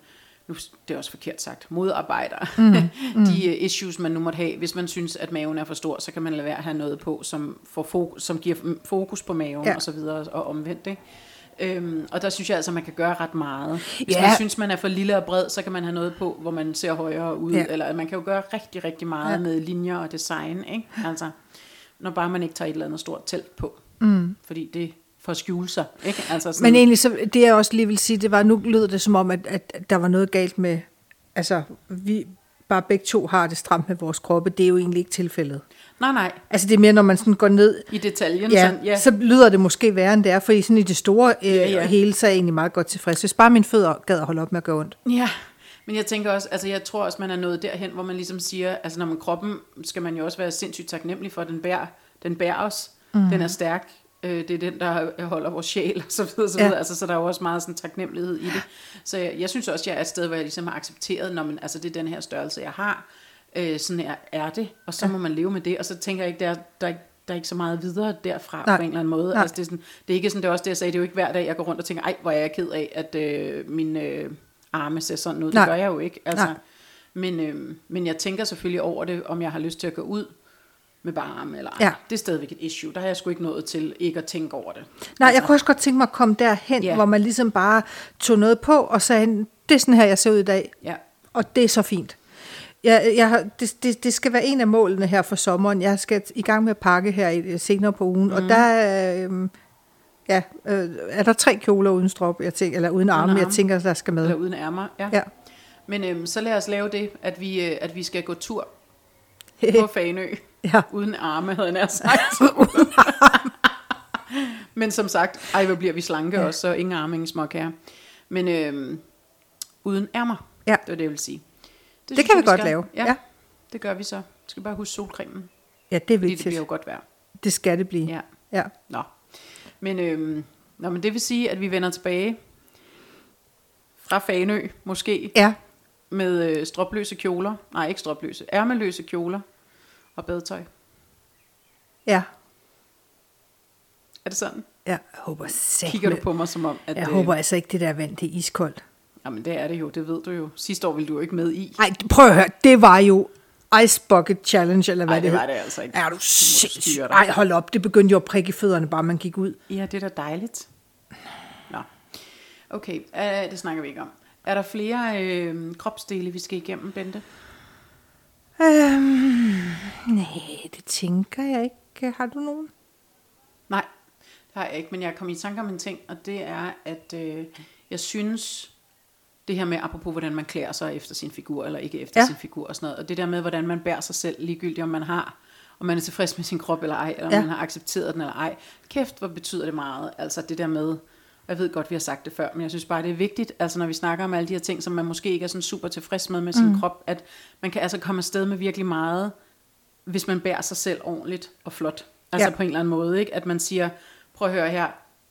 nu, det er også forkert sagt, modarbejder mm. de øh, issues, man nu måtte have. Hvis man synes, at maven er for stor, så kan man lade være at have noget på, som, får fokus, som giver fokus på maven Ja. og så videre, og omvendt. Ikke? Øhm, og der synes jeg altså, at man kan gøre ret meget. Hvis Ja. man synes, man er for lille og bred, så kan man have noget på, hvor man ser højere ud. Ja. Eller man kan jo gøre rigtig, rigtig meget Ja. med linjer og design. Ikke? Altså, når bare man ikke tager et eller andet stort telt på. Mm. Fordi det får skjule sig. Ikke? Altså sådan, Men egentlig, så, det jeg også lige vil sige, det var, nu lød det som om, at, at der var noget galt med, altså, vi bare begge to har det stramt med vores kroppe. Det er jo egentlig ikke tilfældet. Nej, nej. Altså, det er mere, når man sådan går ned, I detaljen. ja, sådan, ja. så lyder det måske værre, end det er, fordi sådan i det store øh, Ja, ja. hele, så er jeg egentlig meget godt tilfreds. Hvis bare mine fødder gad at holde op med at gøre ondt. Ja, men jeg tænker også, altså jeg tror også, man er nået derhen, hvor man ligesom siger, altså når man kroppen, skal man jo også være sindssygt taknemmelig for, at den bærer, den bærer os. Mm. Den er stærk. Øh, det er den, der holder vores sjæl, og så videre, så Ja. videre. Altså, så der er jo også meget sådan taknemmelighed i det. Så jeg, jeg synes også, jeg er et sted, hvor jeg ligesom har accepteret, når man, altså det er den her størrelse, jeg har. Øh, sådan her er det, og så må man leve med det. Og så tænker jeg ikke, der, er- der, er der er ikke så meget videre derfra Nej. på en eller anden måde. Nej. Altså, det, er sådan, det er ikke sådan, det er også det, jeg sagde, det er jo ikke hver dag, jeg går rundt og tænker, ej, hvor er jeg ked af, at øh, min øh, arme ser sådan ud. Nej. Det gør jeg jo ikke. Altså, Nej. men, øh, men jeg tænker selvfølgelig over det, om jeg har lyst til at gå ud med bare arme eller ej. Ja. Det er stadigvæk et issue. Der har jeg sgu ikke nået til ikke at tænke over det. Nej, jeg kunne også godt tænke mig at komme derhen, Ja. hvor man ligesom bare tog noget på og sagde, det er sådan her, jeg ser ud i dag. Ja. Og det er så fint. Jeg, jeg har, det, det, det skal være en af målene her for sommeren. Jeg skal i gang med at pakke her i, senere på ugen, mm. og der øh, ja, øh, er der tre kjoler uden strop, jeg tænker, eller uden arme, jeg arme. tænker, der skal med. Eller uden ærmer. Ja. Ja. Men øhm, så lad os lave det, at vi, øh, at vi skal gå tur på Fanø. Ja. Uden arme, havde jeg sagt. Men som sagt, ej, hvor bliver vi slanke ja. også, så ingen arme, ingen småkager. Men øhm, uden ærmer, Ja. det var det, jeg vil sige. Det synes kan jeg, vi godt skal. lave. Ja, Ja. det gør vi så. Vi skal bare huske solcremen, Ja, det er fordi det vigtigt. bliver jo godt vejr. Det skal det blive. Ja. ja. Nå. Men, øhm, nå, men det vil sige, at vi vender tilbage fra Fanø, måske, ja. med øh, stropløse kjoler. Nej, ikke stropløse. Ærmeløse kjoler og badetøj. Ja. Er det sådan? Ja, jeg håber sæt Kigger du på mig som om, at... Jeg håber altså ikke, det der vand, det er iskoldt. Jamen, det er det jo. Det ved du jo. Sidste år ville du jo ikke med i. Nej, prøv at høre. Det var jo Ice Bucket Challenge, eller hvad Nej, det hed. var det altså ikke. Er du sindssyg? Nej, hold op. Det begyndte jo at prikke i fødderne, bare man gik ud. Ja, det er da dejligt. Nå. Okay, øh, det snakker vi ikke om. Er der flere øh, kropsdele, vi skal igennem, Bente? Øhm, nej, det tænker jeg ikke. Har du nogen? Nej, det har jeg ikke, men jeg kom i tanke om en ting, og det er, at øh, jeg synes, det her med, apropos hvordan man klæder sig efter sin figur, eller ikke efter Ja. sin figur og sådan noget, og det der med, hvordan man bærer sig selv, ligegyldigt om man har, om man er tilfreds med sin krop eller ej, eller om Ja. man har accepteret den eller ej. Kæft, hvor betyder det meget, altså det der med Jeg ved godt, vi har sagt det før, men jeg synes bare, det er vigtigt, altså når vi snakker om alle de her ting, som man måske ikke er sådan super tilfreds med med sin mm. krop, at man kan altså komme afsted med virkelig meget, hvis man bærer sig selv ordentligt og flot. Altså Ja. på en eller anden måde, ikke? At man siger, prøv at høre her,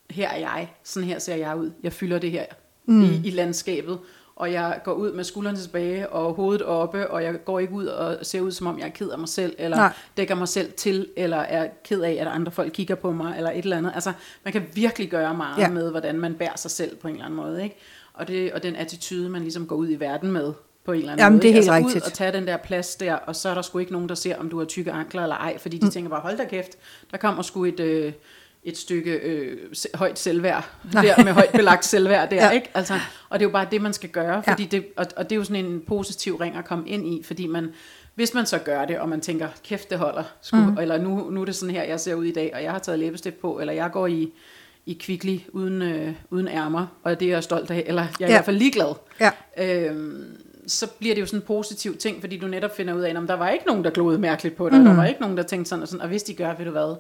her er jeg, sådan her ser jeg ud, jeg fylder det her mm. i, i landskabet, og jeg går ud med skuldrene tilbage og hovedet oppe, og jeg går ikke ud og ser ud, som om jeg er ked af mig selv, eller Nej. Dækker mig selv til, eller er ked af, at andre folk kigger på mig, eller et eller andet. Altså, man kan virkelig gøre meget Ja. med, hvordan man bærer sig selv på en eller anden måde, ikke? Og, det, og den attitude, man ligesom går ud i verden med, på en eller anden Jamen, måde. det er helt altså, rigtigt. ud og tage den der plads der, og så er der sgu ikke nogen, der ser, om du har tykke ankler eller ej, fordi de mm. tænker bare, hold da kæft, der kommer sgu et, øh, et stykke øh, højt selvværd, Nej. der med højt belagt selvværd der, Ja. ja. ikke? Altså, og det er jo bare det, man skal gøre, Ja. fordi det, og, og det er jo sådan en positiv ring at komme ind i, fordi man, hvis man så gør det, og man tænker, kæft det holder, sku, mm. eller nu, nu er det sådan her, jeg ser ud i dag, og jeg har taget læbestift på, eller jeg går i, i kvickly uden, øh, uden ærmer, og det er jeg stolt af, eller jeg er Ja. ja. i hvert fald ligeglad. Ja. Øhm, så bliver det jo sådan en positiv ting, fordi du netop finder ud af, at der var ikke nogen, der gloede mærkeligt på dig, mm. der var ikke nogen, der tænkte sådan og sådan, og hvis de gør, ved du hvad,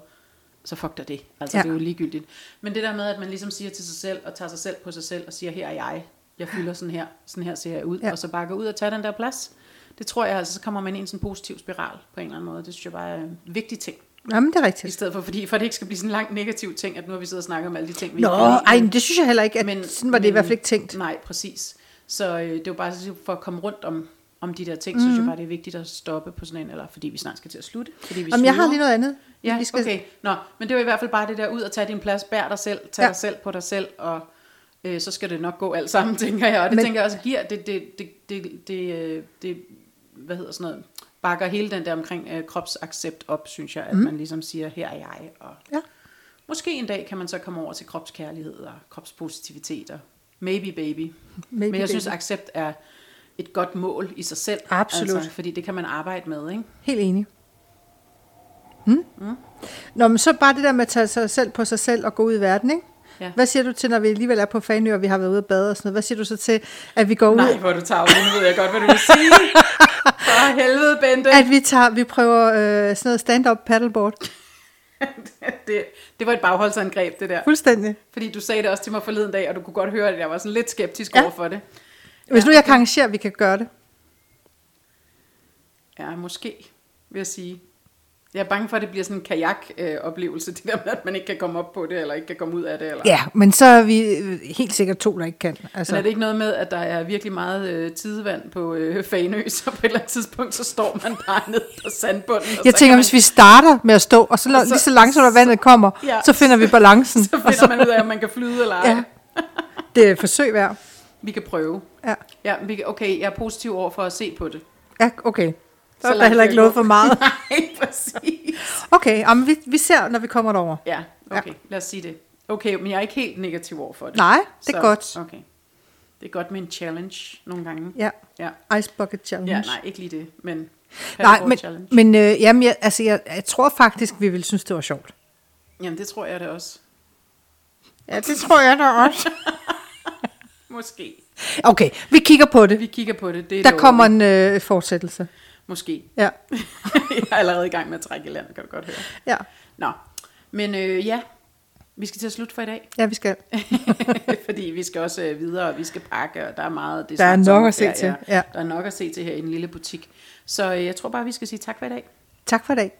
så fuck dig det. Altså, Ja. det er jo ligegyldigt. Men det der med, at man ligesom siger til sig selv, og tager sig selv på sig selv, og siger, her er jeg, jeg fylder sådan her, sådan her ser jeg ud, Ja. og så bare gå ud og tage den der plads. Det tror jeg, altså, så kommer man ind i sådan en positiv spiral på en eller anden måde. Det synes jeg bare er en vigtig ting. Jamen, det er I rigtigt. stedet for, fordi, for det ikke skal blive sådan en lang negativ ting, at nu har vi siddet og snakket om alle de ting, vi Nå, ikke ej, men- men det synes jeg heller ikke, at men, sådan var det i hvert fald ikke tænkt. Nej, præcis. Så øh, det var bare for at komme rundt om, om de der ting, mm. synes jeg bare, det er vigtigt at stoppe på sådan en, eller fordi vi snart skal til at slutte. Fordi vi Jamen, jeg har lige noget andet. Ja, vi skal, okay. Nå, men det var i hvert fald bare det der ud og tage din plads, bær dig selv, tag Ja. dig selv på dig selv, og øh, så skal det nok gå alt sammen, tænker jeg. Og det Men- tænker jeg også giver, det, det, det, det, det, øh, det, hvad hedder sådan noget, bakker hele den der omkring øh, kropsaccept op, synes jeg, at mm. man ligesom siger, her er jeg, og Ja. måske en dag kan man så komme over til kropskærlighed og kropspositivitet og maybe baby. Maybe Men jeg synes, baby. accept er et godt mål i sig selv. Absolut. Altså, fordi det kan man arbejde med, ikke? Helt enig. Hmm? Mm. Nå, men så bare det der med at tage sig selv på sig selv og gå ud i verden, ikke? Ja. Hvad siger du til, når vi alligevel er på Fanø, og vi har været ude at bade og sådan noget? Hvad siger du så til, at vi går ud, Nej, hvor du tavlig. Nu ved jeg godt, hvad du vil sige. For helvede, Bente. at vi, tager, vi prøver øh, sådan noget stand-up paddleboard? det, det var et bagholdsangreb, det der. Fuldstændig. Fordi du sagde det også til mig forleden dag, og du kunne godt høre, at jeg var sådan lidt skeptisk ja. over for det. Hvis nu jeg kan arrangere, at vi kan gøre det. Ja, måske, vil jeg sige. Jeg er bange for, at det bliver sådan en kajak-oplevelse, det der med, at man ikke kan komme op på det, eller ikke kan komme ud af det. Eller... Ja, men så er vi øh, helt sikkert to, der ikke kan. Så Altså, er det ikke noget med, at der er virkelig meget øh, tidevand på øh, Fanø, så på et eller andet tidspunkt, så står man bare ned på sandbunden. Og jeg så tænker, kan hvis vi starter med at stå, og så, Og så- lige så langsomt at vandet kommer, Ja. så finder vi balancen. så finder man ud af, om man kan flyde eller ej. Ja. Det er et forsøg værd. Vi kan prøve. Ja, Ja, vi kan, okay, jeg er positiv over for at se på det. ja okay. Så, Så er der heller ikke lovet for meget. Nej, præcis. Okay, jamen, vi, vi ser, når vi kommer derover. Ja, okay, lad os sige det. Okay, men jeg er ikke helt negativ over for det. Nej, det er Så, godt. Okay. Det er godt med en challenge nogle gange. Ja, Ja, Ice Bucket Challenge. ja nej, ikke lige det, men Nej, men, challenge. men øh, jamen, jeg, altså, jeg, jeg tror faktisk, vi ville synes, det var sjovt. Jamen, det tror jeg da også. Ja, det tror jeg da også. Måske. Okay, vi kigger på det. Vi kigger på det. det Der lover kommer en øh, fortsættelse. Måske. Ja, jeg er allerede i gang med at trække i land, kan du godt høre. ja, Nå, men øh, ja, vi skal til at slutte for i dag. ja vi skal. Fordi vi skal også øh, videre, og vi skal pakke, og der er meget... Det Der er nok at se sommerferie, til, ja. Der er nok at se til her i den lille butik. Så øh, jeg tror bare, vi skal sige tak for i dag. Tak for i dag.